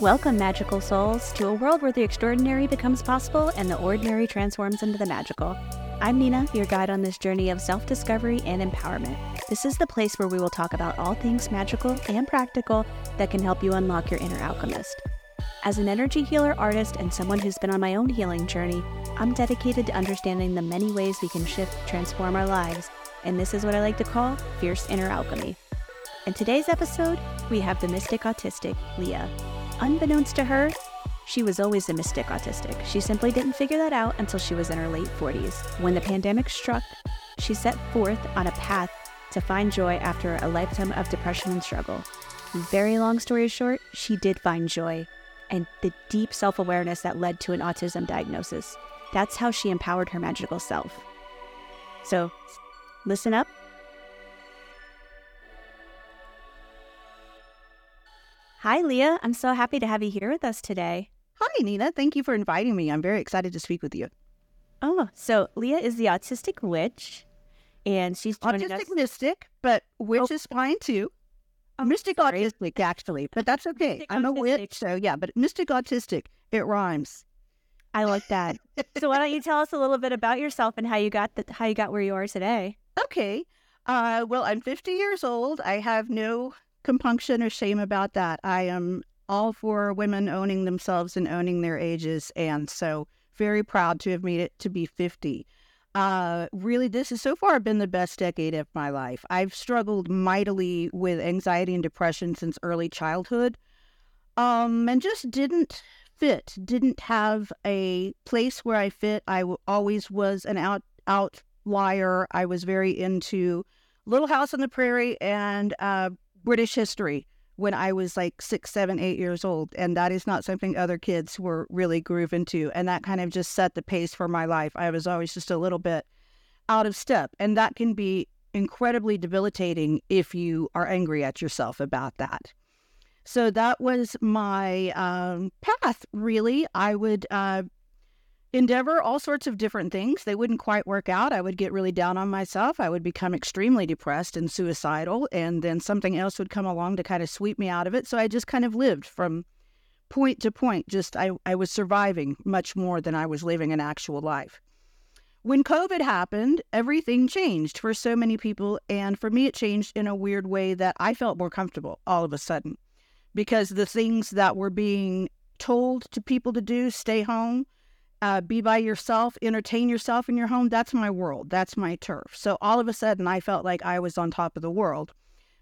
Welcome, magical souls, to a world where the extraordinary becomes possible and the ordinary transforms into the magical. I'm Nina, your guide on this journey of self discovery and empowerment. This is the place where we will talk about all things magical and practical that can help you unlock your inner alchemist. As an energy healer artist and someone who's been on my own healing journey, I'm dedicated to understanding the many ways we can shift, transform our lives, and this is what I like to call fierce inner alchemy. In today's episode, we have the mystic autistic, Leah. Unbeknownst to her, she was always a mystic autistic. She simply didn't figure that out until she was in her late 40s. When the pandemic struck, she set forth on a path to find joy after a lifetime of depression and struggle. Very long story short, she did find joy and the deep self awareness that led to an autism diagnosis. That's how she empowered her magical self. So, listen up Hi, Leah. I'm so happy to have you here with us today. Hi, Nina. Thank you for inviting me. I'm very excited to speak with you. Oh, so Leah is the autistic witch, and she's autistic us... mystic, but witch oh. is fine too. Oh, mystic sorry. autistic, actually, but that's okay. Mystic I'm autistic. a witch, so yeah. But mystic autistic, it rhymes. I like that. so why don't you tell us a little bit about yourself and how you got the, how you got where you are today? Okay. Uh, well, I'm 50 years old. I have no compunction or shame about that. I am all for women owning themselves and owning their ages. And so very proud to have made it to be 50. Uh, really, this has so far been the best decade of my life. I've struggled mightily with anxiety and depression since early childhood um, and just didn't fit, didn't have a place where I fit. I w- always was an out outlier. I was very into Little House on the Prairie and uh, British history when I was like six, seven, eight years old. And that is not something other kids were really grooving to. And that kind of just set the pace for my life. I was always just a little bit out of step. And that can be incredibly debilitating if you are angry at yourself about that. So that was my um, path, really. I would uh, endeavor all sorts of different things. They wouldn't quite work out. I would get really down on myself. I would become extremely depressed and suicidal. And then something else would come along to kind of sweep me out of it. So I just kind of lived from point to point. Just I, I was surviving much more than I was living an actual life. When COVID happened, everything changed for so many people. And for me, it changed in a weird way that I felt more comfortable all of a sudden because the things that were being told to people to do, stay home, uh, be by yourself, entertain yourself in your home. That's my world. That's my turf. So all of a sudden, I felt like I was on top of the world.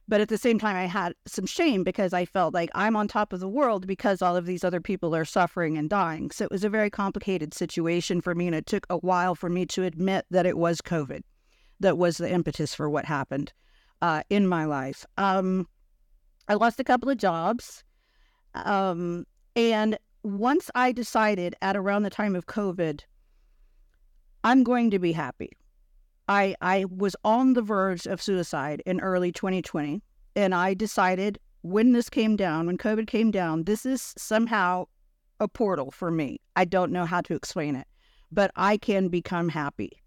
But at the same time, I had some shame because I felt like I'm on top of the world because all of these other people are suffering and dying. So it was a very complicated situation for me. And it took a while for me to admit that it was COVID that was the impetus for what happened uh, in my life. Um, I lost a couple of jobs. Um, and once I decided at around the time of COVID, I'm going to be happy. I I was on the verge of suicide in early 2020, and I decided when this came down, when COVID came down, this is somehow a portal for me. I don't know how to explain it, but I can become happy.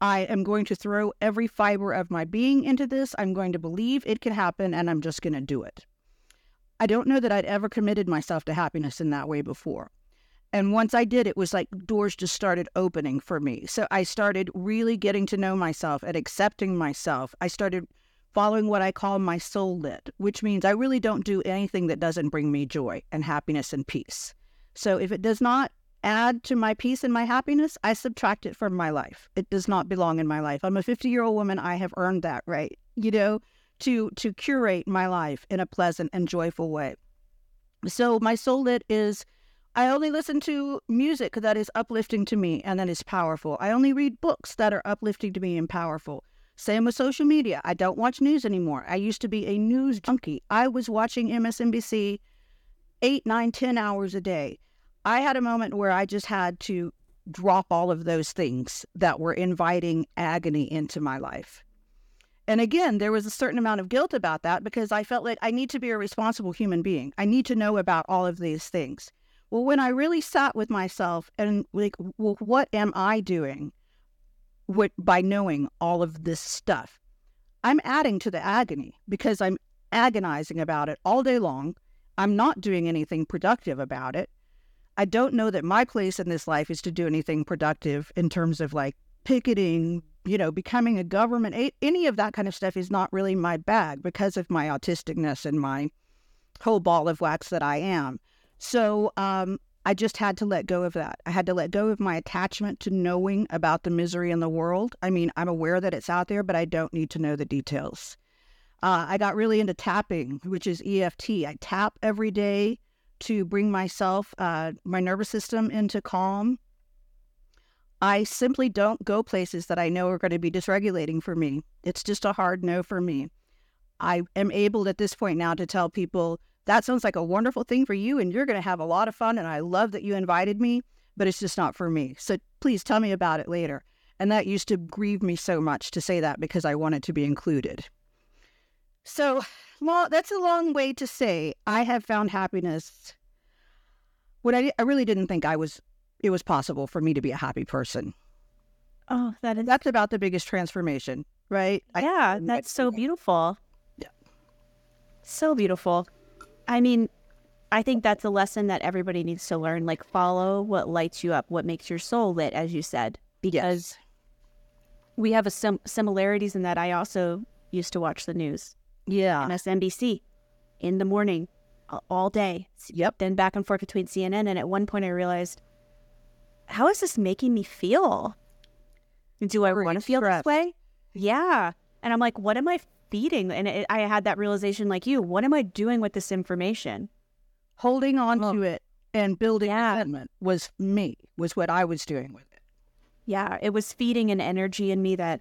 I am going to throw every fiber of my being into this. I'm going to believe it can happen, and I'm just going to do it. I don't know that I'd ever committed myself to happiness in that way before. And once I did, it was like doors just started opening for me. So I started really getting to know myself and accepting myself. I started following what I call my soul lit, which means I really don't do anything that doesn't bring me joy and happiness and peace. So if it does not add to my peace and my happiness, I subtract it from my life. It does not belong in my life. I'm a 50 year old woman. I have earned that right. You know, to to curate my life in a pleasant and joyful way. So my soul lit is I only listen to music that is uplifting to me and that is powerful. I only read books that are uplifting to me and powerful. Same with social media. I don't watch news anymore. I used to be a news junkie. I was watching MSNBC eight, nine, ten hours a day. I had a moment where I just had to drop all of those things that were inviting agony into my life. And again, there was a certain amount of guilt about that because I felt like I need to be a responsible human being. I need to know about all of these things. Well, when I really sat with myself and like, well, what am I doing with, by knowing all of this stuff? I'm adding to the agony because I'm agonizing about it all day long. I'm not doing anything productive about it. I don't know that my place in this life is to do anything productive in terms of like picketing, you know, becoming a government, any of that kind of stuff is not really my bag because of my autisticness and my whole ball of wax that I am. So um, I just had to let go of that. I had to let go of my attachment to knowing about the misery in the world. I mean, I'm aware that it's out there, but I don't need to know the details. Uh, I got really into tapping, which is EFT. I tap every day to bring myself, uh, my nervous system into calm. I simply don't go places that I know are going to be dysregulating for me. It's just a hard no for me. I am able at this point now to tell people that sounds like a wonderful thing for you and you're going to have a lot of fun. And I love that you invited me, but it's just not for me. So please tell me about it later. And that used to grieve me so much to say that because I wanted to be included. So, well, that's a long way to say I have found happiness. What I, I really didn't think I was, it was possible for me to be a happy person. Oh, that is that's about the biggest transformation, right? Yeah, I, that's so beautiful. Yeah, so beautiful. I mean, I think that's a lesson that everybody needs to learn. Like, follow what lights you up, what makes your soul lit, as you said, because yes. we have a sim- similarities in that. I also used to watch the news yeah. MSNBC in the morning all day. Yep. Then back and forth between CNN. And at one point I realized, how is this making me feel? Do I want to feel this way? Yeah. And I'm like, what am I feeding? And it, I had that realization like you, what am I doing with this information? Holding on to it and building yeah. resentment was me, was what I was doing with it. Yeah. It was feeding an energy in me that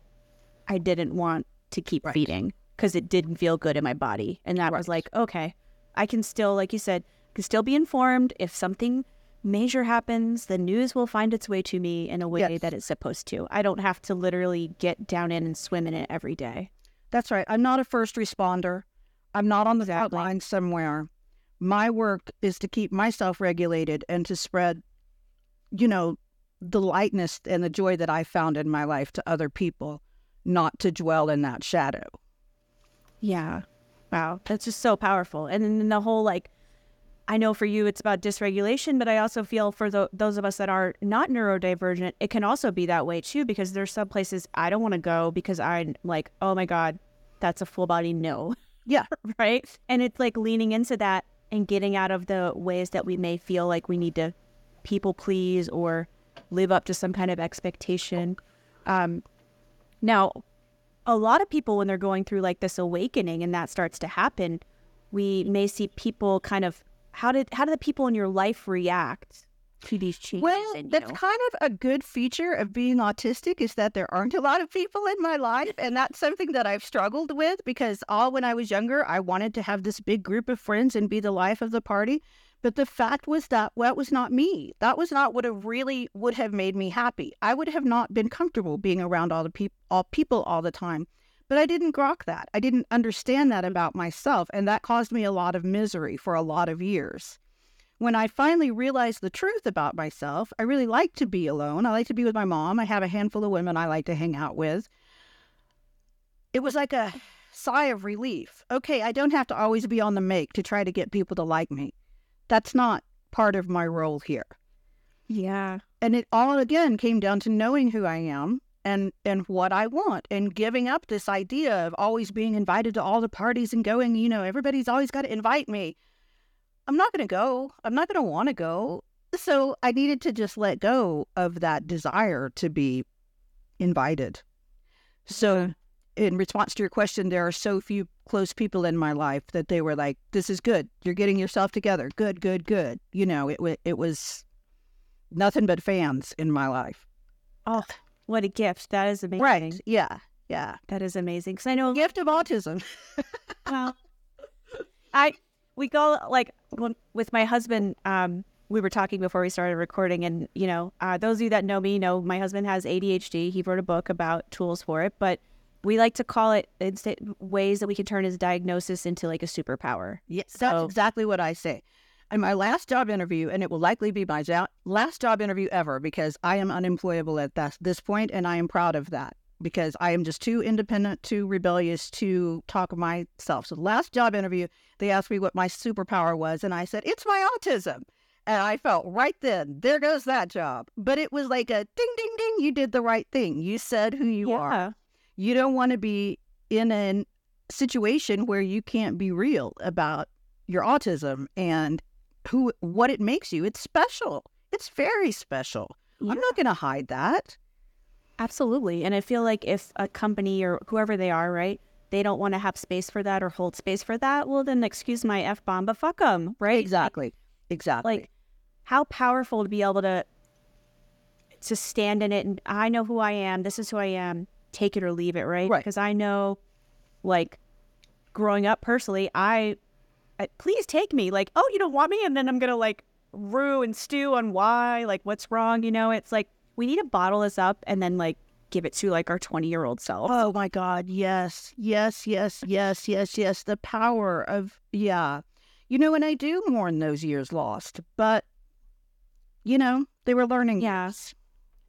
I didn't want to keep right. feeding because it didn't feel good in my body. And that right. was like, okay, I can still, like you said, can still be informed. If something major happens, the news will find its way to me in a way yes. that it's supposed to. I don't have to literally get down in and swim in it every day. That's right. I'm not a first responder. I'm not on the front line somewhere. My work is to keep myself regulated and to spread, you know, the lightness and the joy that I found in my life to other people, not to dwell in that shadow. Yeah. Wow. That's just so powerful. And then the whole like, I know for you it's about dysregulation, but I also feel for the, those of us that are not neurodivergent, it can also be that way too, because there's some places I don't want to go because I'm like, oh my God, that's a full body no. Yeah. right. And it's like leaning into that and getting out of the ways that we may feel like we need to people please or live up to some kind of expectation. Um, now, a lot of people when they're going through like this awakening and that starts to happen, we may see people kind of how did how do the people in your life react to these changes? Well, that's kind of a good feature of being autistic is that there aren't a lot of people in my life, and that's something that I've struggled with because all when I was younger, I wanted to have this big group of friends and be the life of the party. But the fact was that well, that was not me. That was not what have really would have made me happy. I would have not been comfortable being around all the people, all people all the time. But I didn't grok that. I didn't understand that about myself, and that caused me a lot of misery for a lot of years. When I finally realized the truth about myself, I really like to be alone. I like to be with my mom. I have a handful of women I like to hang out with. It was like a sigh of relief. Okay, I don't have to always be on the make to try to get people to like me that's not part of my role here. Yeah. And it all again came down to knowing who I am and and what I want and giving up this idea of always being invited to all the parties and going, you know, everybody's always got to invite me. I'm not going to go. I'm not going to want to go. So I needed to just let go of that desire to be invited. So in response to your question, there are so few close people in my life that they were like, "This is good. You're getting yourself together. Good, good, good." You know, it it was nothing but fans in my life. Oh, what a gift! That is amazing. Right? Yeah, yeah. That is amazing. Because I know gift of autism. well, I we go like with my husband. Um, we were talking before we started recording, and you know, uh, those of you that know me know my husband has ADHD. He wrote a book about tools for it, but we like to call it ways that we can turn his diagnosis into like a superpower. Yes, so, that's exactly what I say. In my last job interview, and it will likely be my last job interview ever because I am unemployable at that, this point, and I am proud of that. because I am just too independent, too rebellious to talk of myself. So the last job interview, they asked me what my superpower was, and I said, It's my autism. And I felt right then, there goes that job. But it was like a ding, ding, ding. You did the right thing. You said who you yeah. are. You don't want to be in a situation where you can't be real about your autism and who what it makes you. It's special. It's very special. Yeah. I'm not going to hide that. Absolutely. And I feel like if a company or whoever they are, right, they don't want to have space for that or hold space for that, well, then excuse my F bomb, but fuck them, right? Exactly. Exactly. Like, how powerful to be able to to stand in it and I know who I am. This is who I am. Take it or leave it, right? Right. Because I know, like, growing up personally, I Uh, please take me. Like, oh, you don't want me, and then I'm gonna like rue and stew on why, like, what's wrong. You know, it's like we need to bottle this up and then like give it to like our 20 year old self. Oh my God. Yes. Yes. Yes. Yes. Yes. Yes. The power of, yeah. You know, and I do mourn those years lost, but, you know, they were learning. Years.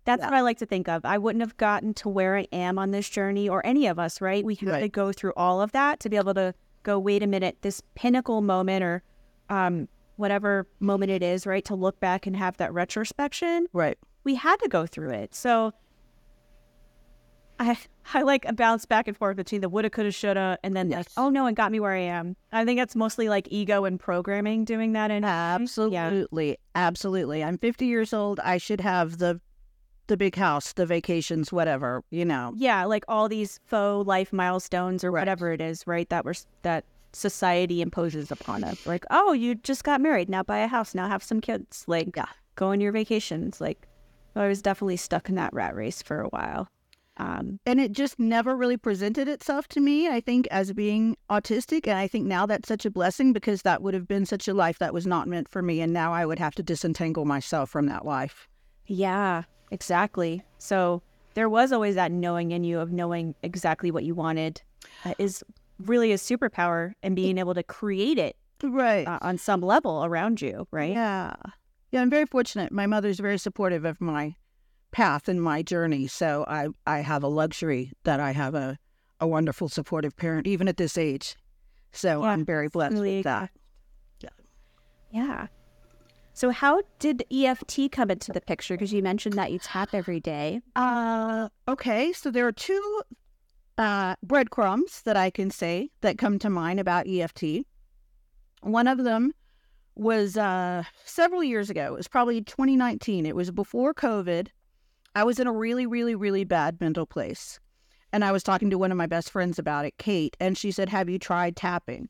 That's Yeah. what I like to think of. I wouldn't have gotten to where I am on this journey, or any of us, right? We have to go through all of that to be able to go, wait a minute, this pinnacle moment or um, whatever moment it is, right? To look back and have that retrospection. Right. We had to go through it. So I, I like a bounce back and forth between the woulda, coulda, shoulda, and then like, oh no, it got me where I am. I think that's mostly like ego and programming doing that. And Absolutely. Absolutely. I'm 50 years old. I should have the, the big house, the vacations, whatever, you know. yeah, like all these faux life milestones or Right. whatever it is, right? That we're that society imposes upon us. Like, oh, you just got married, now buy a house, now have some kids, like Yeah. go on your vacations. Like, I was definitely stuck in that rat race for a while. Um, and it just never really presented itself to me i think as being autistic and i think now that's such a blessing because that would have been such a life that was not meant for me and now i would have to disentangle myself from that life yeah, exactly. So there was always that knowing in you of knowing exactly what you wanted. is really a superpower and being able to create it right uh, on some level around you, right? yeah yeah i'm very fortunate my mother's very supportive of my path and my journey so i i have a luxury that i have a a wonderful supportive parent even at this age so Yeah, i'm very blessed really with that Yeah. Yeah. So how did EFT come into the picture? Because you mentioned that you tap every day. Uh, okay. So there are two uh, breadcrumbs that I can say that come to mind about EFT. One of them was uh, several years ago. It was probably 2019. It was before COVID. I was in a really, really, really bad mental place. And I was talking to one of my best friends about it, Kate, and she said, Have you tried tapping?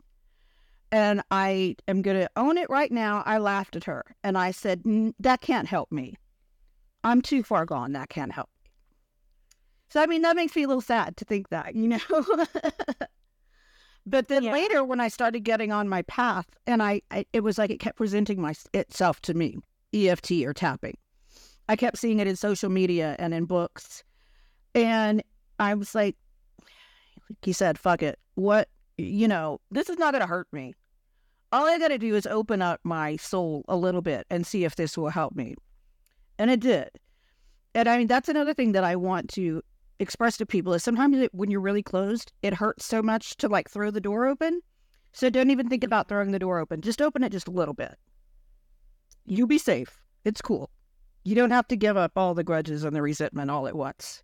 And I am going to own it right now. I laughed at her and I said, That can't help me. I'm too far gone. That can't help me. So, I mean, that makes me a little sad to think that, you know? but then Yeah. later, when I started getting on my path, and I, I it was like it kept presenting my, itself to me EFT or tapping. I kept seeing it in social media and in books. And I was like, like he said, fuck it. What, you know, this is not going to hurt me. All I got to do is open up my soul a little bit and see if this will help me. And it did. And I mean, that's another thing that I want to express to people is sometimes it, when you're really closed, it hurts so much to like throw the door open. So don't even think about throwing the door open. Just open it just a little bit. You'll be safe. It's cool. You don't have to give up all the grudges and the resentment all at once.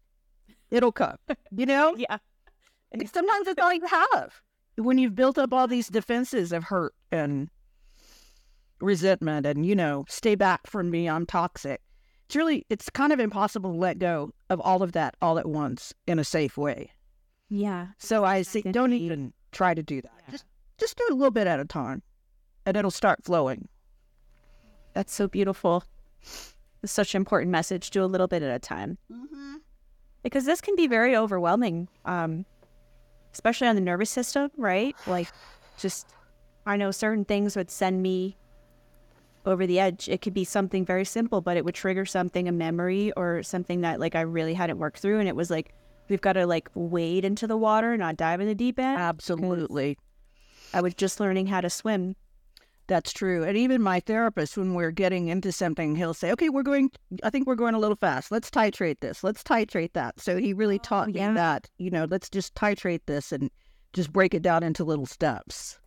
It'll come, you know? Yeah. Sometimes it's all you have. When you've built up all these defenses of hurt and resentment and, you know, stay back from me, I'm toxic. It's really, it's kind of impossible to let go of all of that all at once in a safe way. Yeah. So I say, don't even try to do that. Yeah. Just, just do it a little bit at a time and it'll start flowing. That's so beautiful. It's such an important message. Do a little bit at a time. Because this can be very overwhelming, um, especially on the nervous system, right? Like, just, I know certain things would send me over the edge. It could be something very simple, but it would trigger something, a memory or something that, like, I really hadn't worked through. And it was like, we've got to, like, wade into the water, not dive in the deep end. Absolutely. I was just learning how to swim. That's true. And even my therapist, when we're getting into something, he'll say, okay, we're going, I think we're going a little fast. Let's titrate this. Let's titrate that. So he really Oh, taught yeah. me that, you know, let's just titrate this and just break it down into little steps.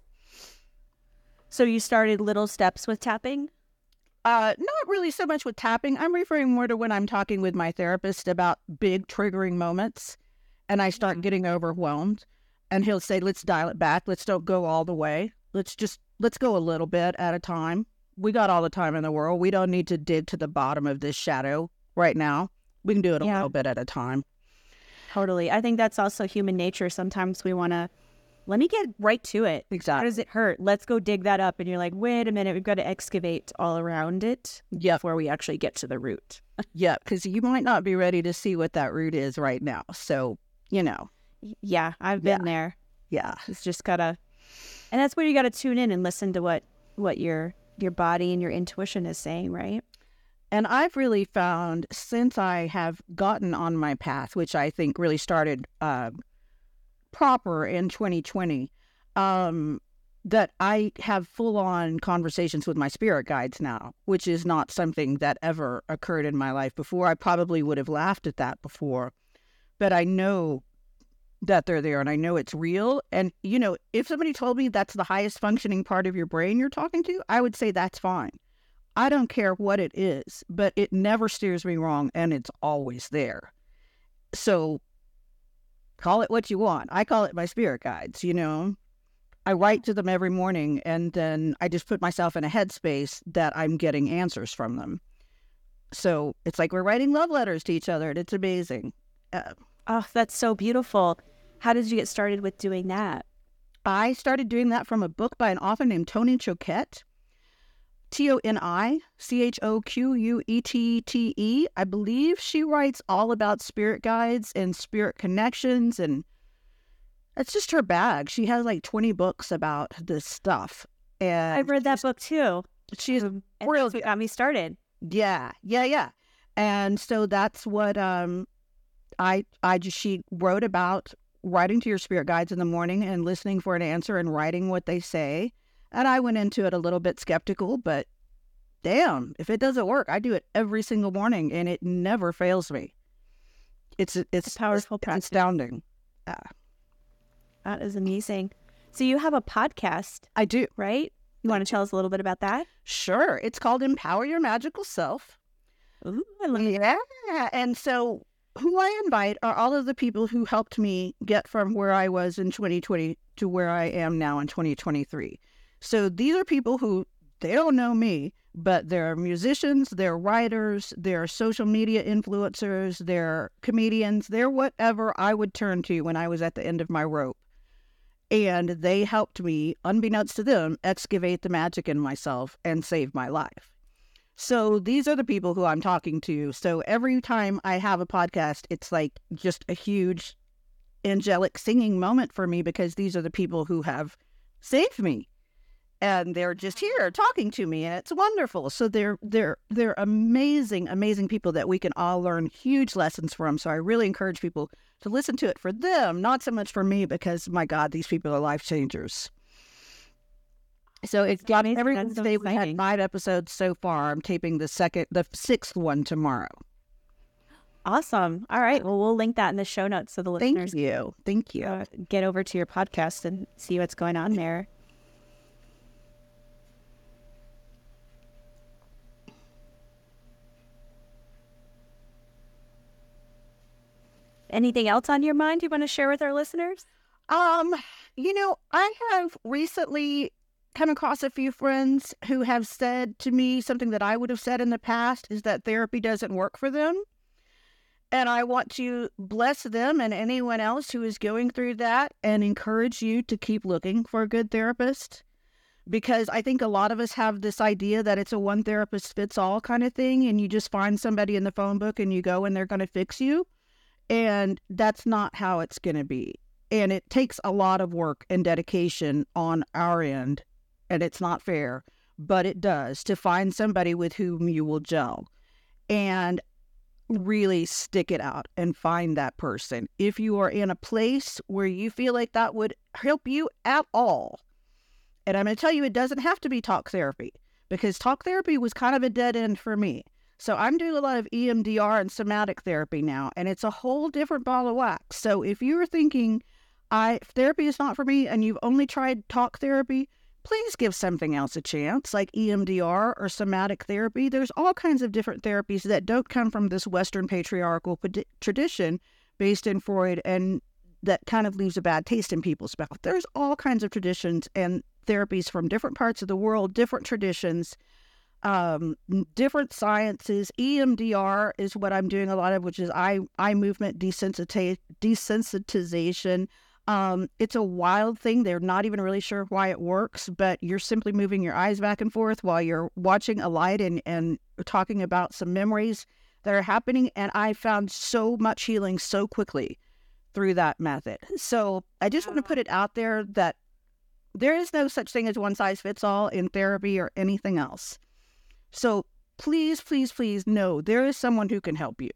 So you started little steps with tapping? Uh, not really so much with tapping. I'm referring more to when I'm talking with my therapist about big triggering moments and I start Yeah. getting overwhelmed. And he'll say, let's dial it back. Let's don't go all the way. Let's just, let's go a little bit at a time. We got all the time in the world. We don't need to dig to the bottom of this shadow right now. We can do it a Yeah. little bit at a time. Totally. I think that's also human nature. Sometimes we want to, let me get right to it. Exactly. How does it hurt? Let's go dig that up. And you're like, wait a minute, we've got to excavate all around it Yep. before we actually get to the root. yeah, Because you might not be ready to see what that root is right now. So, you know, Yeah, I've been there. yeah. It's just gotta, and that's where you gotta tune in and listen to what what your your body and your intuition is saying, right? And I've really found since I have gotten on my path, which I think really started uh, proper in 2020, um, that I have full on conversations with my spirit guides now, which is not something that ever occurred in my life before. I probably would have laughed at that before, but I know that they're there and I know it's real. And, you know, if somebody told me that's the highest functioning part of your brain you're talking to, I would say that's fine. I don't care what it is, but it never steers me wrong and it's always there. So call it what you want. I call it my spirit guides, you know. I write to them every morning and then I just put myself in a headspace that I'm getting answers from them. So it's like we're writing love letters to each other and it's amazing. Uh, Oh, that's so beautiful. How did you get started with doing that? I started doing that from a book by an author named Toni Choquette. T O N I C H O Q U E T T E. I believe she writes all about spirit guides and spirit connections, and it's just her bag. She has like 20 books about this stuff. And I've read that book too. she's, Um, and real that's what got me started. yeah, yeah, yeah. And so that's what um I I just she wrote about writing to your spirit guides in the morning and listening for an answer and writing what they say. And I went into it a little bit skeptical, but damn, if it doesn't work, I do it every single morning and it never fails me. It's it's a powerful it's astounding. That is amazing. So you have a podcast, I do. right? You want to tell us a little bit about that? Sure. It's called Empower Your Magical Self. Ooh, I love it. Yeah. And so who I invite are all of the people who helped me get from where I was in 2020 to where I am now in 2023. So these are people who they don't know me, but they're musicians, they're writers, they're social media influencers, they're comedians, they're whatever I would turn to when I was at the end of my rope. And they helped me, unbeknownst to them, excavate the magic in myself and save my life. So these are the people who I'm talking to. So every time I have a podcast, it's like just a huge angelic singing moment for me because these are the people who have saved me. And they're just mm-hmm. here talking to me and it's wonderful. So they're they're they're amazing, amazing people that we can all learn huge lessons from. So I really encourage people to listen to it for them, not so much for me because my God, these people are life changers. So it's got every so Wednesday. We had five episodes so far. I'm taping the second, the sixth one tomorrow. Awesome. All right. Well, we'll link that in the show notes so the listeners Thank you, thank you. uh, get over to your podcast and see what's going on there. Anything else on your mind you want to share with our listeners? Um, you know, I have recently come across a few friends who have said to me something that I would have said in the past is that therapy doesn't work for them. And I want to bless them and anyone else who is going through that and encourage you to keep looking for a good therapist. Because I think a lot of us have this idea that it's a one therapist fits all kind of thing, and you just find somebody in the phone book and you go and they're going to fix you. And that's not how it's going to be and it takes a lot of work and dedication on our end and it's not fair but it does to find somebody with whom you will gel and really stick it out and find that person if you are in a place where you feel like that would help you at all And I'm going to tell you, it doesn't have to be talk therapy because talk therapy was kind of a dead end for me. So I'm doing a lot of EMDR and somatic therapy now, and it's a whole different ball of wax. So if you're thinking, I therapy is not for me, and you've only tried talk therapy, please give something else a chance, like EMDR or somatic therapy. There's all kinds of different therapies that don't come from this Western patriarchal tradition based in Freud and that kind of leaves a bad taste in people's mouth. There's all kinds of traditions and therapies from different parts of the world, different traditions, um, different sciences. EMDR is what I'm doing a lot of, which is eye eye movement desensitiz- desensitization. Um, it's a wild thing. They're not even really sure why it works, but you're simply moving your eyes back and forth while you're watching a light and, and talking about some memories that are happening. And I found so much healing so quickly through that method. So I just want to put it out there that there is no such thing as one size fits all in therapy or anything else. So please, please, please know there is someone who can help you.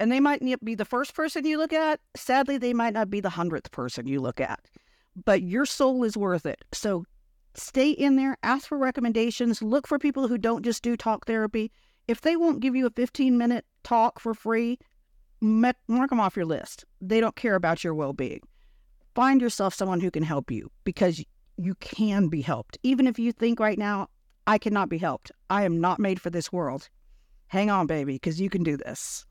And they might be the first person you look at. Sadly, they might not be the hundredth person you look at. But your soul is worth it. So stay in there, ask for recommendations, look for people who don't just do talk therapy. If they won't give you a 15 minute talk for free, mark them off your list. They don't care about your well being. Find yourself someone who can help you because you can be helped. Even if you think right now, I cannot be helped, I am not made for this world. Hang on, baby, because you can do this.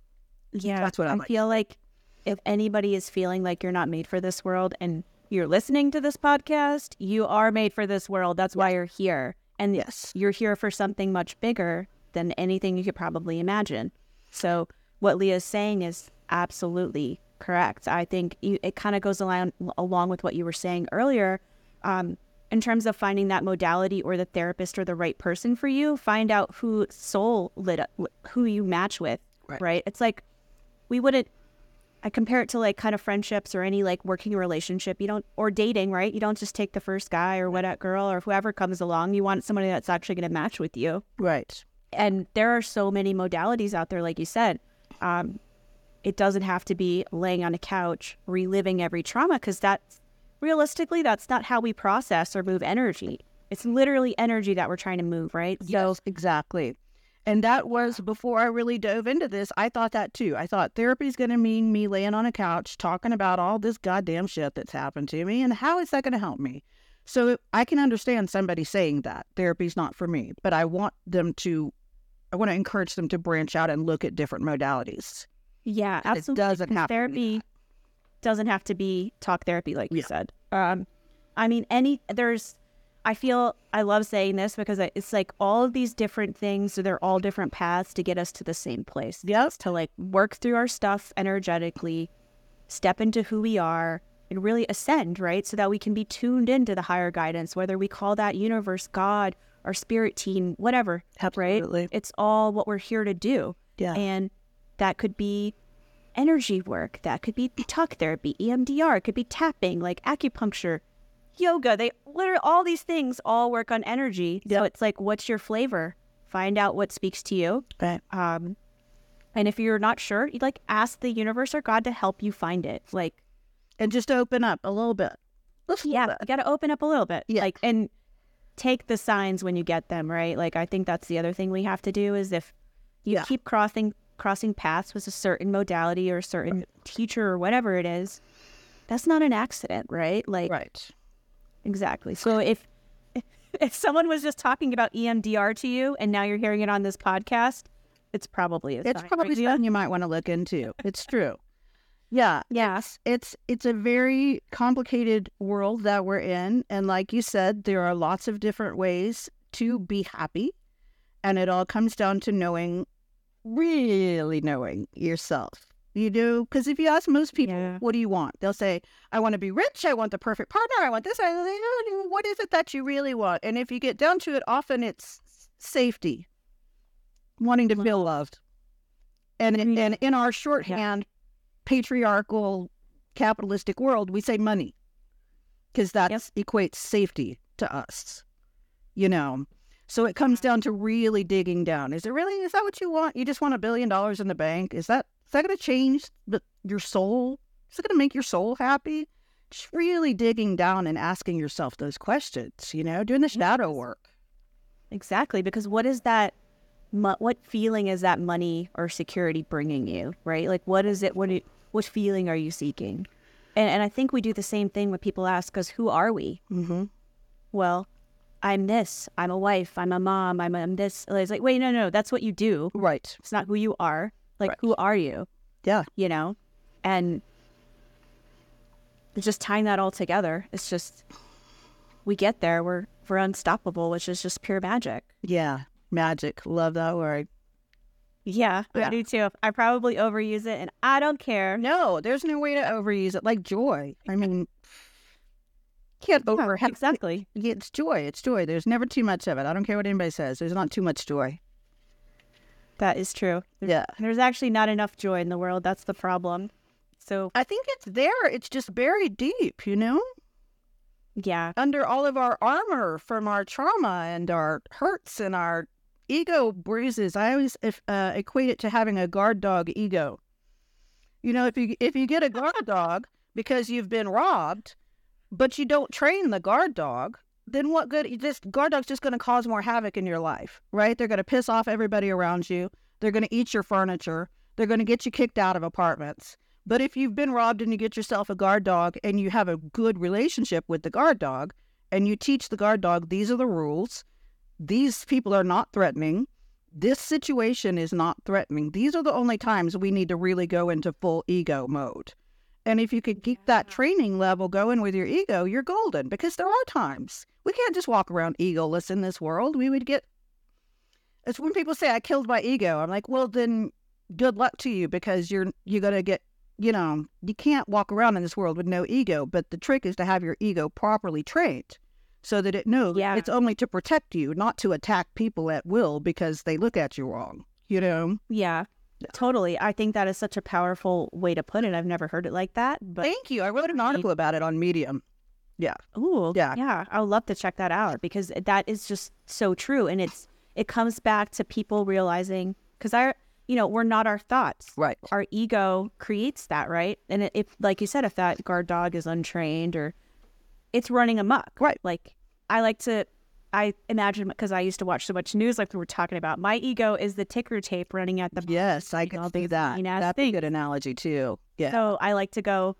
Yeah, that's what I, I like. feel like. If anybody is feeling like you're not made for this world and you're listening to this podcast, you are made for this world. That's yes. why you're here. And yes, you're here for something much bigger than anything you could probably imagine. So what Leah's saying is absolutely correct. I think you, it kind of goes along along with what you were saying earlier. Um, in terms of finding that modality or the therapist or the right person for you, find out who soul lit up, who you match with. Right. right? It's like we wouldn't. I compare it to like kind of friendships or any like working relationship. You don't or dating, right? You don't just take the first guy or what girl or whoever comes along. You want somebody that's actually going to match with you. Right. And there are so many modalities out there, like you said. Um, it doesn't have to be laying on a couch reliving every trauma because that's realistically that's not how we process or move energy. It's literally energy that we're trying to move, right? Yes, so exactly. And that was before I really dove into this. I thought that too. I thought therapy is going to mean me laying on a couch talking about all this goddamn shit that's happened to me and how is that going to help me? So I can understand somebody saying that therapy's not for me, but I want them to I want to encourage them to branch out and look at different modalities. Yeah, absolutely. It doesn't have therapy doesn't have to be talk therapy, like yeah. you said. Um, I mean, any there's. I feel I love saying this because it's like all of these different things. So they're all different paths to get us to the same place. Yes, to like work through our stuff energetically, step into who we are, and really ascend, right? So that we can be tuned into the higher guidance, whether we call that universe, God, our spirit team, whatever. Absolutely. Right? It's all what we're here to do. Yeah. And that could be energy work, that could be talk therapy, EMDR, it could be tapping, like acupuncture, yoga. They literally all these things all work on energy. Yep. So it's like, what's your flavor? Find out what speaks to you. Right. Um, and if you're not sure, you like ask the universe or God to help you find it. Like, and just open up a little bit. Yeah, you got to open up a little bit. Yeah. Like, and take the signs when you get them, right? Like I think that's the other thing we have to do is if you yeah. keep crossing crossing paths with a certain modality or a certain right. teacher or whatever it is, that's not an accident, right? Like Right. Exactly. So if if someone was just talking about EMDR to you and now you're hearing it on this podcast, it's probably a it's probably something you might want to look into. It's true. Yeah. Yes. It's it's a very complicated world that we're in. And like you said, there are lots of different ways to be happy. And it all comes down to knowing, really knowing yourself. You do? Because if you ask most people, yeah. what do you want? They'll say, I want to be rich. I want the perfect partner. I want this. I want what is it that you really want? And if you get down to it, often it's safety, wanting to feel loved. And, mm-hmm. and in our shorthand, yeah patriarchal capitalistic world, we say money because that yep. equates safety to us, you know. So it comes down to really digging down. Is it really? Is that what you want? You just want a billion dollars in the bank? Is that is that going to change the, your soul? Is it going to make your soul happy? Just really digging down and asking yourself those questions, you know, doing the shadow work. Exactly, because what is that? What feeling is that money or security bringing you? Right? Like, what is it? What? do- what feeling are you seeking? And, and I think we do the same thing when people ask us, "Who are we?" Mm-hmm. Well, I'm this. I'm a wife. I'm a mom. I'm, I'm this. It's like, wait, no, no, that's what you do. Right. It's not who you are. Like, Right. who are you? Yeah. You know, and just tying that all together. It's just we get there. We're we're unstoppable, which is just pure magic. Yeah. Magic. Love that word. Yeah, Yeah. I do too. I probably overuse it, and I don't care. No, there's no way to overuse it. Like joy. I mean, can't Yeah, over exactly. It's joy. It's joy. There's never too much of it. I don't care what anybody says. There's not too much joy. That is true. Yeah. There's actually not enough joy in the world. That's the problem. So I think it's there. It's just buried deep, you know, yeah, under all of our armor from our trauma and our hurts and our ego bruises. I always if, uh, equate it to having a guard dog ego. You know, if you if you get a guard dog because you've been robbed, but you don't train the guard dog, then what good? This guard dog's just going to cause more havoc in your life, right? They're going to piss off everybody around you. They're going to eat your furniture. They're going to get you kicked out of apartments. But if you've been robbed and you get yourself a guard dog and you have a good relationship with the guard dog and you teach the guard dog these are the rules, these people are not threatening, this situation is not threatening. These are the only times we need to really go into full ego mode. And if you could keep that training level going with your ego, you're golden because there are times we can't just walk around egoless in this world. We would get. It's when people say, I killed my ego. I'm like, well, then good luck to you because you're you're gonna get you know you can't walk around in this world with no ego but the trick is to have your ego properly trained so that it knows Yeah. it's only to protect you not to attack people at will because they look at you wrong you know yeah, totally. I think that is such a powerful way to put it. I've never heard it like that, but thank you i wrote an article about it on medium Yeah. Ooh, Yeah. yeah. I would love to check that out because that is just so true, and it's it comes back to people realizing because I you know we're not our thoughts. right Our ego creates that, right? And it- if, like you said, if that guard dog is untrained or it's running amok, Right. Like I like to, I imagine because I used to watch so much news, like we were talking about. My ego is the ticker tape running at the yes i can see that that's a good analogy too yeah So I like to go.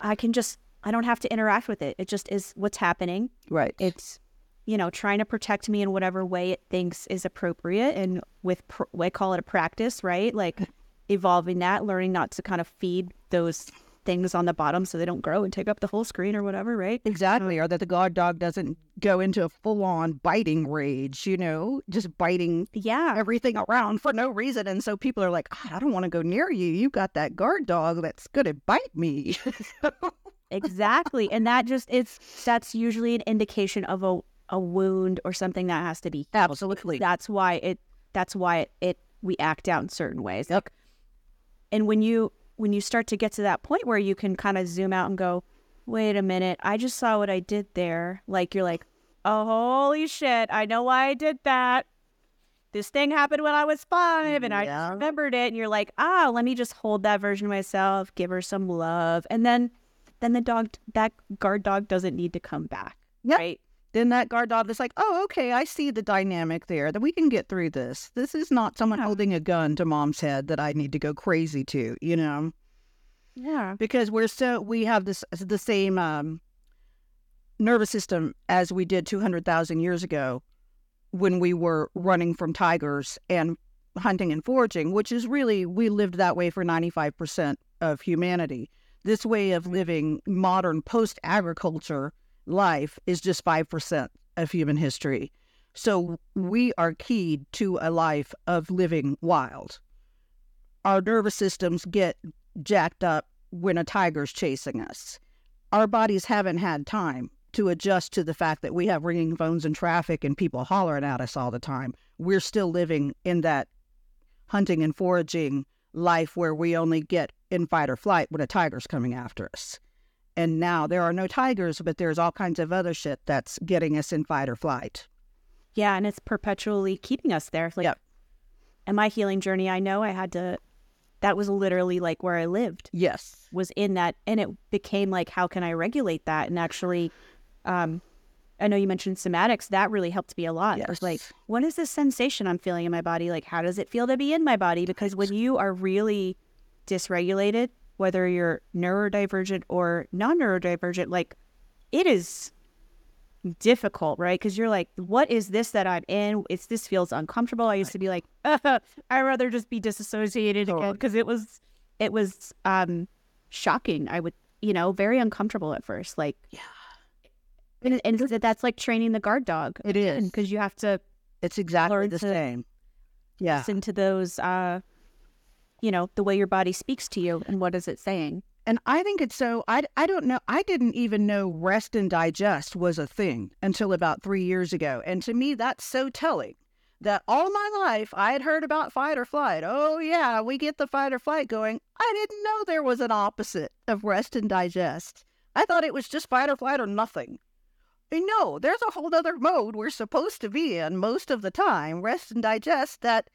I can just. I don't have to interact with it. It just is what's happening. right It's, you know, trying to protect me in whatever way it thinks is appropriate, and with pr- I call it a practice, right? Like evolving that, learning not to kind of feed those things on the bottom so they don't grow and take up the whole screen or whatever, right? Exactly, or that the guard dog doesn't go into a full on biting rage, you know, just biting Yeah, everything around for no reason. And so people are like, "God, I don't want to go near you. You got that guard dog that's going to bite me. exactly. and that just it's that's usually an indication of a a wound or something that has to be Absolutely. that's why it that's why it, it we act out in certain ways Yep. and when you when you start to get to that point where you can kind of zoom out and go wait a minute i just saw what i did there. Like you're like oh holy shit i know why i did that. This thing happened when i was five and i Yeah. just remembered it. And you're like ah let me just hold that version of myself give her some love. And then then the dog that guard dog doesn't need to come back Yep. right Then that guard dog is like, oh, okay, I see the dynamic there, that we can get through this. This is not someone Yeah. holding a gun to mom's head that I need to go crazy to, you know? yeah because we're so we have this the same um, nervous system as we did 200,000 years ago when we were running from tigers and hunting and foraging which is really we lived that way for 95% of humanity this way of living modern post agriculture life is just 5% of human history so we are keyed to a life of living wild our nervous systems get jacked up when a tiger's chasing us. Our bodies haven't had time to adjust to the fact that we have ringing phones and traffic and people hollering at us all the time. We're still living in that hunting and foraging life where we only get in fight or flight when a tiger's coming after us. And now there are no tigers, but there's all kinds of other shit that's getting us in fight or flight. Yeah, and it's perpetually keeping us there. Like, Yep. in my healing journey, I know I had to that was literally like where I lived Yes. was in that and it became like how can I regulate that and actually um I know you mentioned somatics that really helped me a lot. I was like what is this sensation I'm feeling in my body like how does it feel to be in my body because when you are really dysregulated whether you're neurodivergent or non-neurodivergent like it is difficult, right? Because you're like, what is this that I'm in? It's this feels uncomfortable. I used to be like, I'd rather just be disassociated again because it was, it was um shocking. I would, you know, very uncomfortable at first. Like, Yeah. and, and that's like training the guard dog It is. because you have to It's exactly the to- same. Yeah. listen to those, uh, you know, the way your body speaks to you and what is it saying. And I think it's so, I, I don't know, I didn't even know rest and digest was a thing until about three years ago. And to me, that's so telling that all my life I had heard about fight or flight. Oh, yeah, we get the fight or flight going. I didn't know there was an opposite of rest and digest. I thought it was just fight or flight or nothing. And no, there's a whole other mode we're supposed to be in most of the time, rest and digest, that,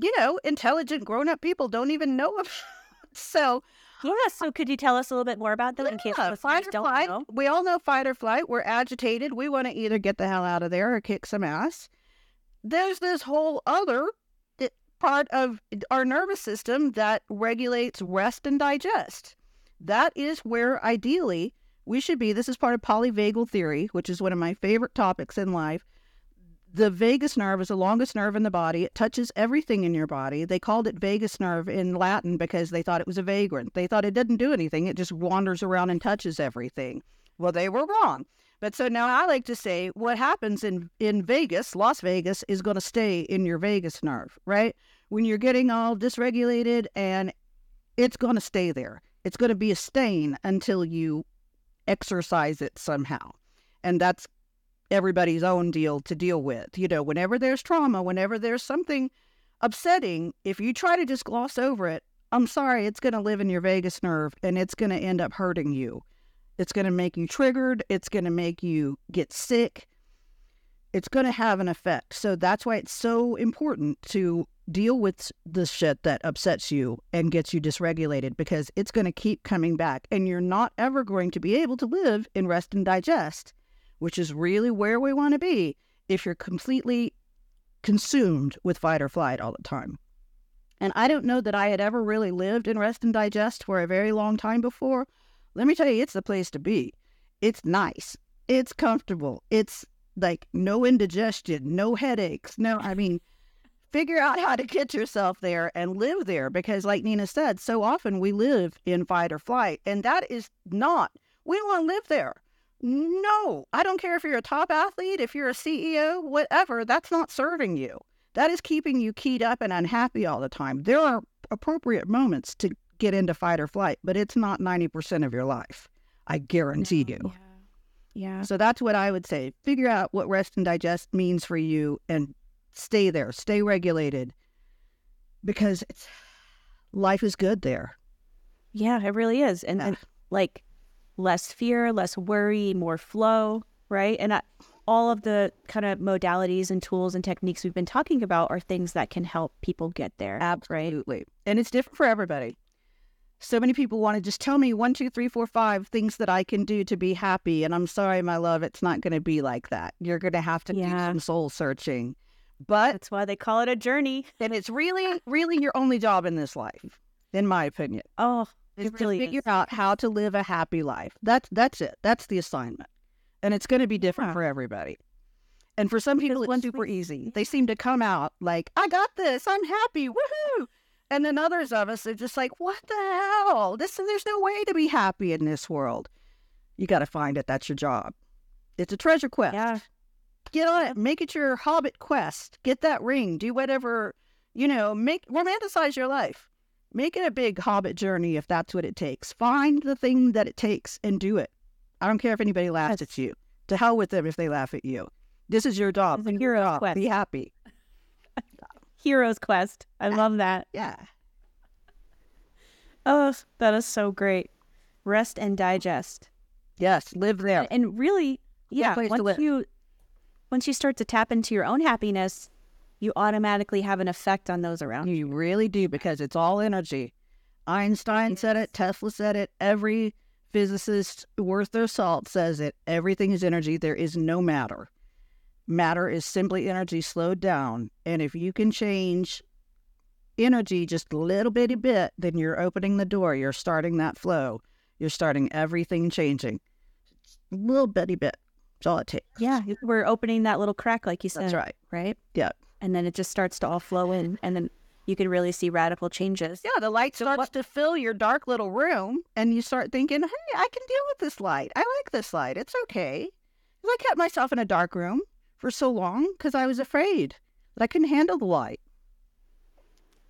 you know, intelligent grown up people don't even know about. so, Yeah. So could you tell us a little bit more about that in case yeah, listeners don't flight. know? We all know fight or flight. We're agitated. We want to either get the hell out of there or kick some ass. There's this whole other eh, part of our nervous system that regulates rest and digest. That is where ideally we should be. This is part of polyvagal theory, which is one of my favorite topics in life. The vagus nerve is the longest nerve in the body. It touches everything in your body. They called it vagus nerve in Latin because they thought it was a vagrant. They thought it didn't do anything. It just wanders around and touches everything. Well, they were wrong. But so now I like to say what happens in, in Vegas, Las Vegas, is going to stay in your vagus nerve, right? When you're getting all dysregulated and it's going to stay there. It's going to be a stain until you exercise it somehow. And that's everybody's own deal to deal with. You know, whenever there's trauma, whenever there's something upsetting, if you try to just gloss over it, I'm sorry, it's going to live in your vagus nerve and it's going to end up hurting you. It's going to make you triggered. It's going to make you get sick. It's going to have an effect. So that's why it's so important to deal with the shit that upsets you and gets you dysregulated because it's going to keep coming back and you're not ever going to be able to live in rest and digest, which is really where we want to be if you're completely consumed with fight or flight all the time. And I don't know that I had ever really lived in rest and digest for a very long time before. Let me tell you, it's the place to be. It's nice. It's comfortable. It's like no indigestion, no headaches. No, I mean, figure out how to get yourself there and live there because, like Nina said, so often we live in fight or flight, and that is not, we don't want to live there. No, I don't care if you're a top athlete, if you're a CEO, whatever, that's not serving you. That is keeping you keyed up and unhappy all the time. There are appropriate moments to get into fight or flight, but it's not 90% of your life. I guarantee you. Yeah. Yeah. So that's what I would say. Figure out what rest and digest means for you and stay there, stay regulated because it's life is good there. Yeah, it really is. And, Yeah. and like less fear, less worry, more flow, right? And I, all of the kind of modalities and tools and techniques we've been talking about are things that can help people get there. Right? Absolutely. And it's different for everybody. So many people want to just tell me one, two, three, four, five things that I can do to be happy. And I'm sorry, my love, it's not going to be like that. You're going to have to do some soul searching. But, That's why they call it a journey. and it's really, really your only job in this life, in my opinion. Oh, it to really figure is. out how to live a happy life. That's that's it. That's the assignment, and it's going to be different Yeah. for everybody. And for some people, it's once super easy. They seem to come out like, "I got this. I'm happy. Woohoo!" And then others of us are just like, "What the hell? This there's no way to be happy in this world." You got to find it. That's your job. It's a treasure quest. Yeah. Get on it. Make it your hobbit quest. Get that ring. Do whatever, you know, make romanticize your life. Make it a big hobbit journey if that's what it takes. Find the thing that it takes and do it. I don't care if anybody laughs at you. To hell with them if they laugh at you. This is your job. It's a Do your hero's job. quest. Be happy. Hero's Quest. I love that. Yeah. Oh, that is so great. Rest and digest. Yes. Live there. And really, yeah, once you once you start to tap into your own happiness, you automatically have an effect on those around you. You really do because it's all energy. Einstein said it, Tesla said it, every physicist worth their salt says it. Everything is energy. There is no matter. Matter is simply energy slowed down. And if you can change energy just a little bitty bit, then you're opening the door. You're starting that flow. You're starting everything changing. A little bitty bit. That's all it takes. Yeah, we're opening that little crack, like you said. That's right. Right? Yeah. And then it just starts to all flow in. And then you can really see radical changes. Yeah, the light starts what- to fill your dark little room, and you start thinking, hey, I can deal with this light. I like this light. It's okay. I kept myself in a dark room for so long because I was afraid that I couldn't handle the light.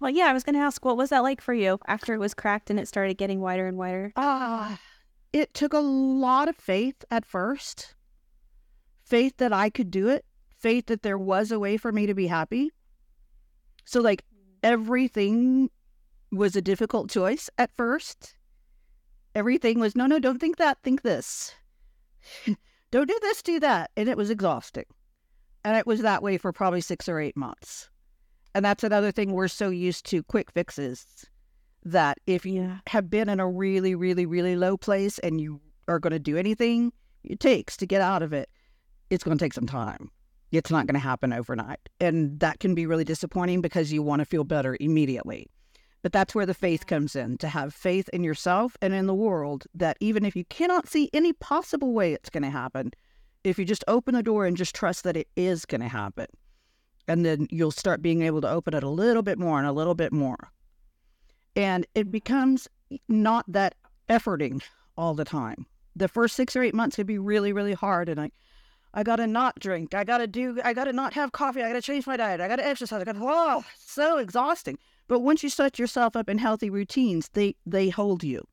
Well, yeah, I was going to ask, what was that like for you after it was cracked and it started getting wider and wider? Ah, it took a lot of faith at first. Faith that I could do it. Faith that there was a way for me to be happy. So, like, everything was a difficult choice at first. Everything was, no, no, don't think that, think this. don't do this, do that. And it was exhausting. And it was that way for probably six or eight months. And that's another thing we're so used to quick fixes that if you Yeah. have been in a really, really, really low place and you are going to do anything it takes to get out of it, it's going to take some time. It's not going to happen overnight. And that can be really disappointing because you want to feel better immediately. But that's where the faith comes in to have faith in yourself and in the world that even if you cannot see any possible way it's going to happen, if you just open the door and just trust that it is going to happen, and then you'll start being able to open it a little bit more and a little bit more. And it becomes not that efforting all the time. The first six or eight months could be really, really hard. And I, I gotta not drink. I gotta do. I gotta not have coffee. I gotta change my diet. I gotta exercise. I gotta. Oh, so exhausting. But once you set yourself up in healthy routines, they they hold you.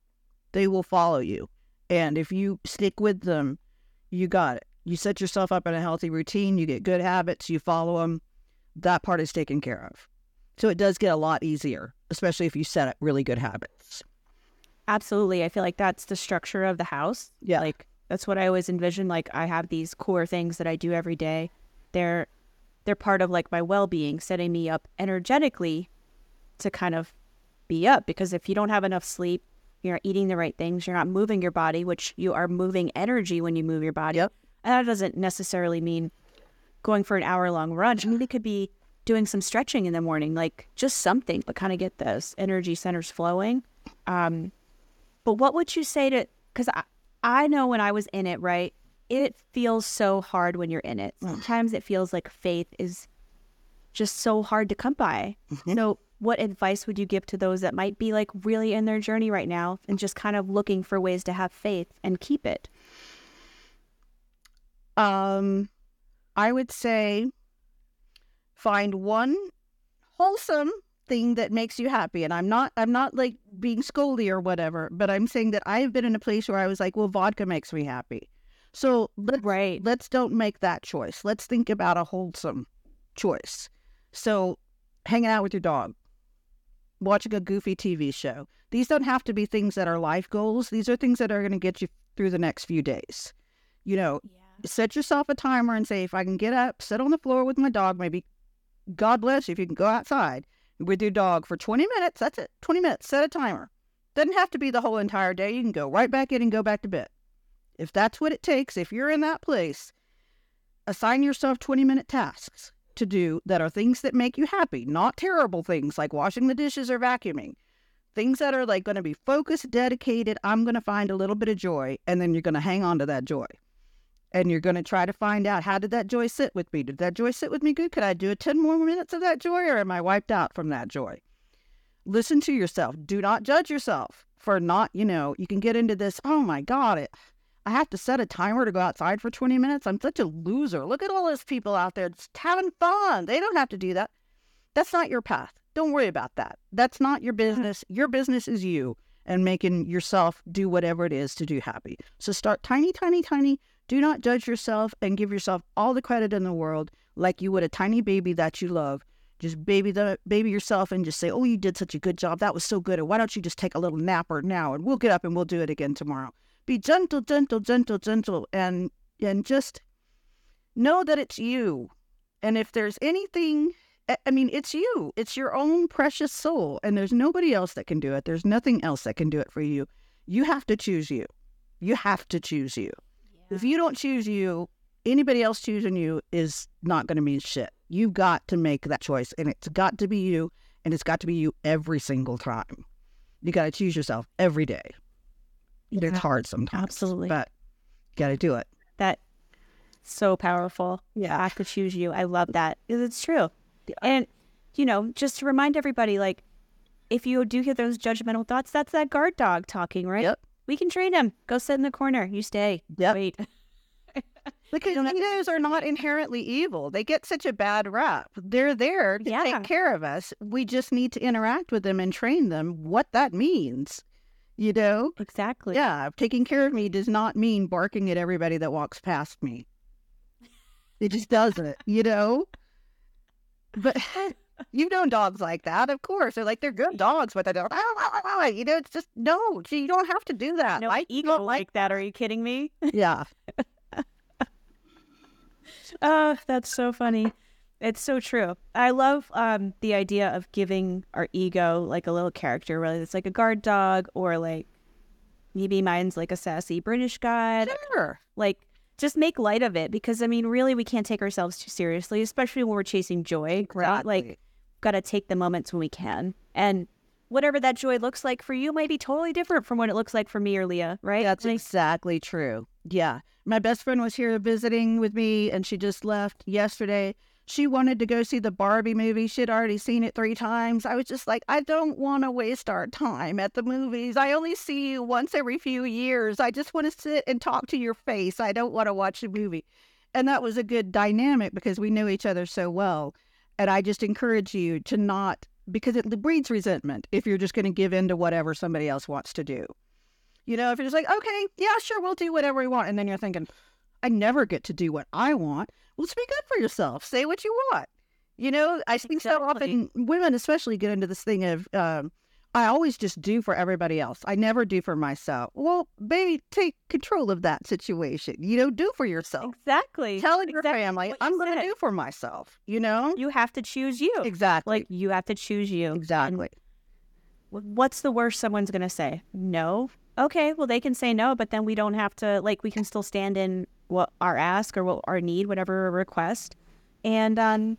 They will follow you. And if you stick with them, you got it. You set yourself up in a healthy routine. You get good habits. You follow them. That part is taken care of. So it does get a lot easier, especially if you set up really good habits. Absolutely. I feel like that's the structure of the house. Yeah. Like that's what I always envision. Like I have these core things that I do every day. They're they're part of like my well being, setting me up energetically to kind of be up. Because if you don't have enough sleep, you're not eating the right things, you're not moving your body, which you are moving energy when you move your body. Yep. And that doesn't necessarily mean going for an hour long run. I mean, it could be doing some stretching in the morning, like just something, but kind of get those energy centers flowing. Um, but what would you say to? Because I, know when I was in it, right? It feels so hard when you're in it. Sometimes it feels like faith is just so hard to come by. So, what advice would you give to those that might be like really in their journey right now and just kind of looking for ways to have faith and keep it? Um, I would say find one wholesome thing that makes you happy. And I'm not I'm not like being scoldy or whatever, but I'm saying that I've been in a place where I was like, well, vodka makes me happy. So let's Right. let's don't make that choice. Let's think about a wholesome choice. So hanging out with your dog, watching a goofy TV show. These don't have to be things that are life goals. These are things that are going to get you through the next few days. You know, set yourself a timer and say, if I can get up, sit on the floor with my dog, maybe God bless you if you can go outside with your dog for 20 minutes. That's it. 20 minutes. Set a timer. Doesn't have to be the whole entire day. You can go right back in and go back to bed. If that's what it takes, if you're in that place, assign yourself 20 minute tasks to do that are things that make you happy, not terrible things like washing the dishes or vacuuming. Things that are like going to be focused, dedicated. I'm going to find a little bit of joy, and then you're going to hang on to that joy and you're going to try to find out how did that joy sit with me? Did that joy sit with me good? Could I do a 10 more minutes of that joy or am I wiped out from that joy? Listen to yourself. Do not judge yourself for not, you know, you can get into this, oh my God, it, I have to set a timer to go outside for 20 minutes. I'm such a loser. Look at all those people out there just having fun. They don't have to do that. That's not your path. Don't worry about that. That's not your hmm. business. Your business is you and making yourself do whatever it is to do happy. So start tiny, tiny, tiny. Do not judge yourself and give yourself all the credit in the world like you would a tiny baby that you love. Just baby the baby yourself and just say, "Oh, you did such a good job. That was so good. And why don't you just take a little napper now and we'll get up and we'll do it again tomorrow." Be gentle, gentle, gentle, gentle and and just know that it's you. And if there's anything I mean, it's you. It's your own precious soul, and there's nobody else that can do it. There's nothing else that can do it for you. You have to choose you. You have to choose you. If you don't choose you, anybody else choosing you is not going to mean shit. You've got to make that choice, and it's got to be you, and it's got to be you every single time. You got to choose yourself every day. Yeah. It's hard sometimes, Absolutely. but you got to do it. that so powerful. Yeah, I could choose you. I love that. It's true. And you know, just to remind everybody, like, if you do hear those judgmental thoughts, that's that guard dog talking, right? Yep. We can train him. Go sit in the corner. You stay. Yep. Wait. Because don't have to- egos are not inherently evil. They get such a bad rap. They're there to Yeah. take care of us. We just need to interact with them and train them what that means. You know? Exactly. Yeah, taking care of me does not mean barking at everybody that walks past me. It just doesn't, you know? But you've known dogs like that, of course. They're like, they're good dogs, but they don't, you know, it's just, no, you don't have to do that. No I ego don't like that. Are you kidding me? yeah. Oh, that's so funny. It's so true. I love um, the idea of giving our ego like a little character, whether it's like a guard dog or like maybe mine's like a sassy British guy. Sure. Like, just make light of it because I mean, really, we can't take ourselves too seriously, especially when we're chasing joy. Right? Like, Exactly. Got to take the moments when we can. And whatever that joy looks like for you might be totally different from what it looks like for me or Leah, right? That's Like, exactly true. Yeah. My best friend was here visiting with me and she just left yesterday. She wanted to go see the Barbie movie. She'd already seen it three times. I was just like, I don't want to waste our time at the movies. I only see you once every few years. I just want to sit and talk to your face. I don't want to watch a movie. And that was a good dynamic because we knew each other so well. And I just encourage you to not, because it breeds resentment if you're just going to give in to whatever somebody else wants to do. You know, if you're just like, okay, yeah, sure, we'll do whatever we want. And then you're thinking, I never get to do what I want. Well, speak up for yourself. Say what you want. You know, I think so often women, especially, get into this thing of, um, I always just do for everybody else. I never do for myself. Well, baby, take control of that situation. You know, do for yourself. exactly. Tell your Exactly family, you I'm going to do for myself. You know? You have to choose you. Exactly. Like, you have to choose you. exactly. And what's the worst someone's going to say? No. Okay, well, they can say no, but then we don't have to, like, we can still stand in what our ask or what our need, whatever request. And um,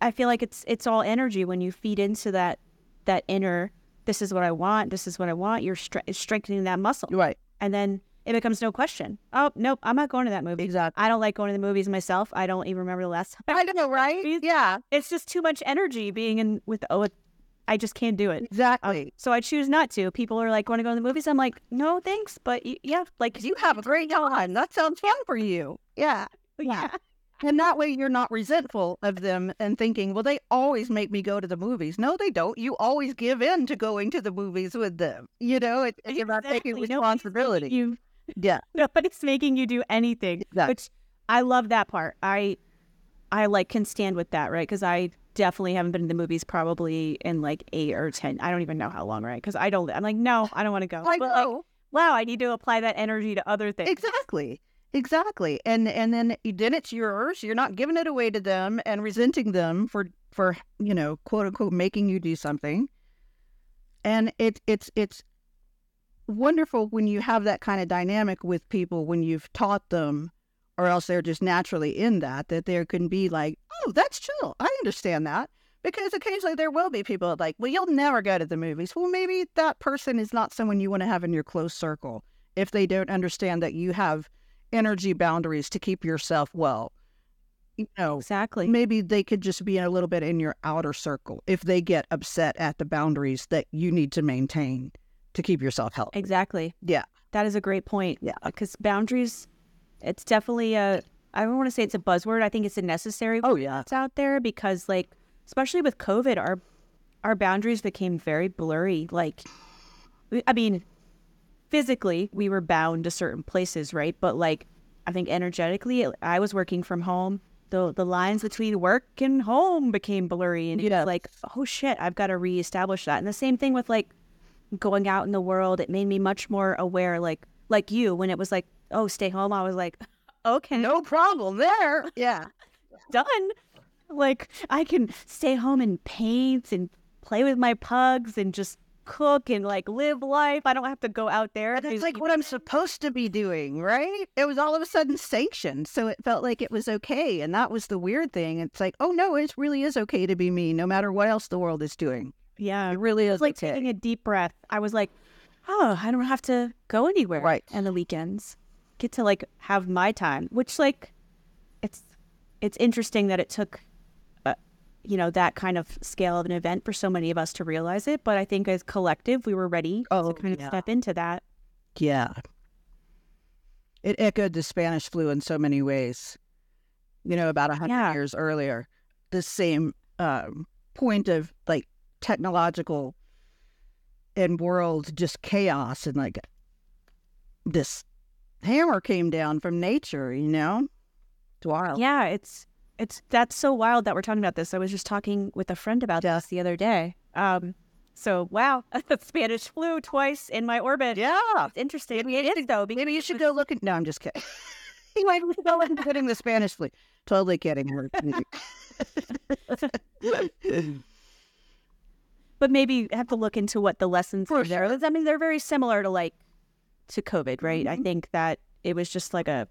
I feel like it's it's all energy when you feed into that that inner. This is what I want. This is what I want. You're stre- strengthening that muscle, Right. and then it becomes no question. Oh nope, I'm not going to that movie. Exactly. I don't like going to the movies myself. I don't even remember the last time. I don't know, right? Movies. Yeah, It's just too much energy being in with. Oh, I just can't do it. exactly. Um, so I choose not to. People are like, want to go to the movies? I'm like, no, thanks. But yeah, like you have a great time. That sounds fun for you. Yeah. yeah. And that way you're not resentful of them and thinking, well, they always make me go to the movies. No, they don't. You always give in to going to the movies with them. You know, it, it's about taking responsibility. You, Yeah. nobody's making you do anything. Exactly. Which I love that part. I, I like can stand with that, right? Because I definitely haven't been to the movies probably in like eight or ten. I don't even know how long, right? Because I don't. I'm like, no, I don't want to go. I But, like, wow, I need to apply that energy to other things. Exactly. Exactly. And and then then it's yours. You're not giving it away to them and resenting them for for, you know, quote unquote making you do something. And it it's it's wonderful when you have that kind of dynamic with people when you've taught them or else they're just naturally in that that there can be like, "Oh, that's chill. I understand that." Because occasionally there will be people like, well, you'll never go to the movies. Well, maybe that person is not someone you want to have in your close circle if they don't understand that you have energy boundaries to keep yourself well. You know, Exactly. maybe they could just be a little bit in your outer circle if they get upset at the boundaries that you need to maintain to keep yourself healthy. Exactly. Yeah. That is a great point. Yeah. Because boundaries, it's definitely a, I don't want to say it's a buzzword. I think it's a necessary Oh, yeah. It's out there because, like, especially with COVID, our our boundaries became very blurry. Like, I mean, physically, we were bound to certain places, right? But, like, I think energetically, I was working from home. The, the lines between work and home became blurry and Yeah. it's like oh shit i've got to reestablish that and the same thing with like going out in the world it made me much more aware like like you when it was like oh stay home i was like okay No problem there. Yeah. done like I can stay home and paint and play with my pugs and just cook and like live life. I don't have to go out there. That's like what I'm supposed to be doing, right? It was all of a sudden sanctioned. So it felt like it was okay. And that was the weird thing. It's like, oh no, it really is okay to be me no matter what else the world is doing. Yeah. It really is like okay. taking a deep breath. I was like, oh, I don't have to go anywhere Right. on the weekends. Get to like have my time, which like it's it's interesting that it took you know that kind of scale of an event for so many of us to realize it, but I think as collective we were ready Oh, to kind of yeah. step into that. Yeah. It echoed the Spanish flu in so many ways. You know, about a hundred Yeah. years earlier, the same um, point of like technological and world just chaos and like this hammer came down from nature. You know, it's wild. Yeah, it's it's that's so wild that we're talking about this. I was just talking with a friend about this the other day. Um, so wow, Spanish flu twice in my orbit. Yeah. It's interesting. it is though. Maybe you should go look at. No, I'm just kidding. you might go look at the Spanish flu. Totally kidding. We're- but maybe have to look into what the lessons For are there. I mean, they're very similar to like to COVID, right? Mm-hmm. I think that it was just like a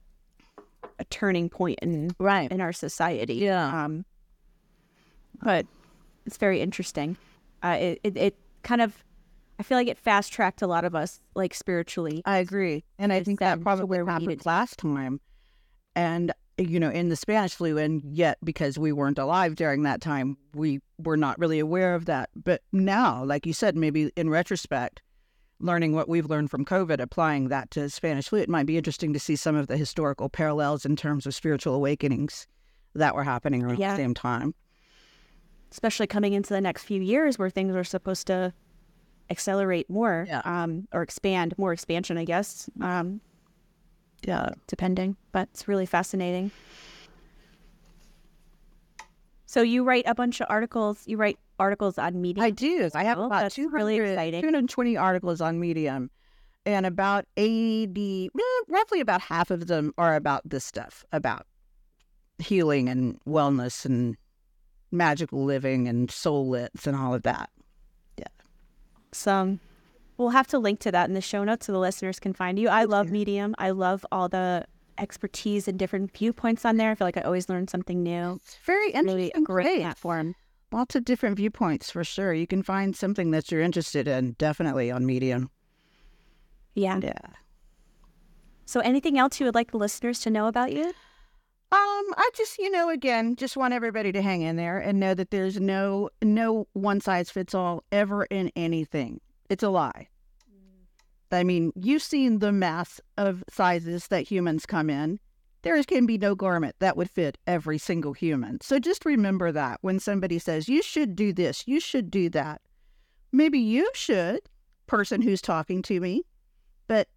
a turning point in right. in our society. Yeah. Um, but it's very interesting. Uh, it, it it kind of I feel like it fast tracked a lot of us like spiritually. I agree, and I think that probably where happened last time, and you know, in the Spanish flu, and yet because we weren't alive during that time, we were not really aware of that. But now, like you said, maybe in retrospect, learning what we've learned from COVID, applying that to Spanish flu, it might be interesting to see some of the historical parallels in terms of spiritual awakenings that were happening around Yeah. the same time. especially coming into the next few years where things are supposed to accelerate more Yeah. um, or expand more expansion i guess um, Yeah. depending but it's really fascinating so you write a bunch of articles you write articles on Medium? I do. I have Oh, about that's 200, really exciting. 220 articles on Medium, and about 80, eh, roughly about half of them are about this stuff about healing and wellness and magical living and soul lits and all of that. Yeah. Some we'll have to link to that in the show notes so the listeners can find you i love medium i love all the expertise and different viewpoints on there i feel like i always learn something new It's very really a interesting. great platform Lots of different viewpoints for sure. You can find something that you're interested in definitely on Medium. yeah Yeah. so anything else you would like the listeners to know about you Um, I just, you know, again, just want everybody to hang in there and know that there's no no one size fits all ever in anything. It's a lie. I mean, you've seen the mass of sizes that humans come in. There can be no garment that would fit every single human. So just remember that when somebody says, you should do this, you should do that. Maybe you should, person who's talking to me, but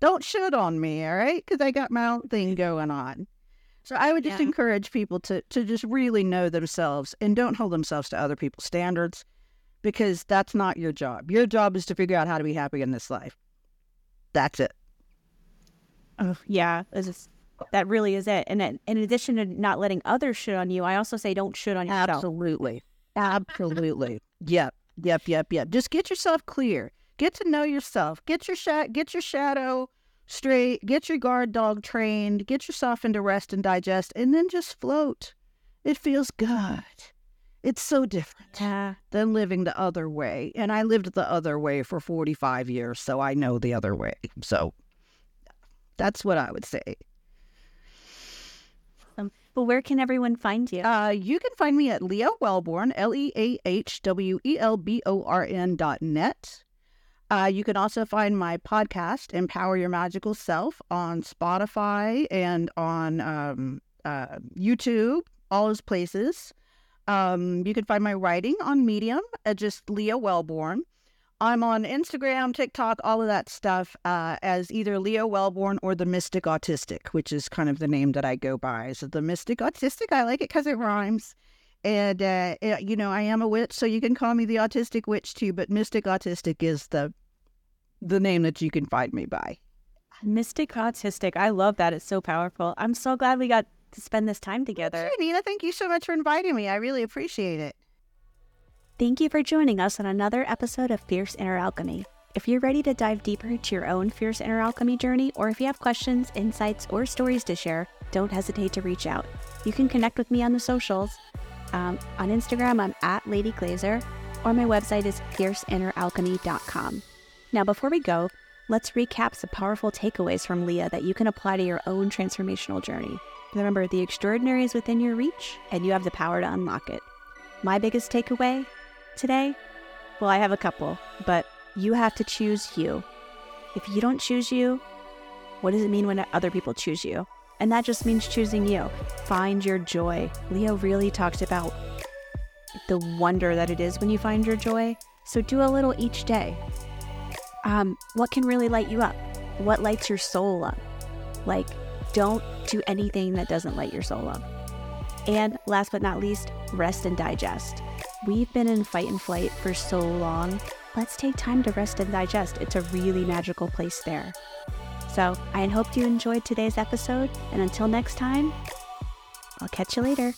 don't should on me, all right? Because I got my own thing going on. So I would just Yeah. encourage people to to just really know themselves and don't hold themselves to other people's standards because that's not your job. Your job is to figure out how to be happy in this life. That's it. Oh, yeah, it's just- that really is it. And in addition to not letting others shit on you, I also say don't shit on yourself. Absolutely. Absolutely. yep. Yep. Yep. Yep. Just get yourself clear. Get to know yourself. Get your sha- get your shadow straight. Get your guard dog trained. Get yourself into rest and digest, and then just float. It feels good. It's so different. Yeah. than living the other way. And I lived the other way for 45 years, so I know the other way. So that's what I would say. But where can everyone find you? Uh, you can find me at Leah Welborn, L E A H W E L B O R N dot net. Uh, you can also find my podcast, Empower Your Magical Self, on Spotify and on um, uh, YouTube, all those places. Um, you can find my writing on Medium at just Leah Welborn. I'm on Instagram, TikTok, all of that stuff uh, as either Leah Welborn or the Mystic Autistic, which is kind of the name that I go by. So the Mystic Autistic, I like it because it rhymes. And, uh, eh, you know, I am a witch, so you can call me the Autistic Witch too, but Mystic Autistic is the the name that you can find me by. Mystic Autistic. I love that. It's so powerful. I'm so glad we got to spend this time together. Sure, Nina, thank you so much for inviting me. I really appreciate it. Thank you for joining us on another episode of Fierce Inner Alchemy. If you're ready to dive deeper into your own Fierce Inner Alchemy journey, or if you have questions, insights, or stories to share, don't hesitate to reach out. You can connect with me on the socials. Um, on Instagram, I'm at Lady Glazer, or my website is fierceinneralchemy.com. Now, before we go, let's recap some powerful takeaways from Leah that you can apply to your own transformational journey. Remember, the extraordinary is within your reach, and you have the power to unlock it. My biggest takeaway today? Well, I have a couple, but you have to choose you. If you don't choose you, what does it mean when other people choose you? And that just means choosing you. Find your joy. Leah really talks about the wonder that it is when you find your joy. So do a little each day. Um, what can really light you up? What lights your soul up? Like, don't do anything that doesn't light your soul up. And last but not least, rest and digest. We've been in fight and flight for so long. Let's take time to rest and digest. It's a really magical place there. So, I hope you enjoyed today's episode, and until next time, I'll catch you later.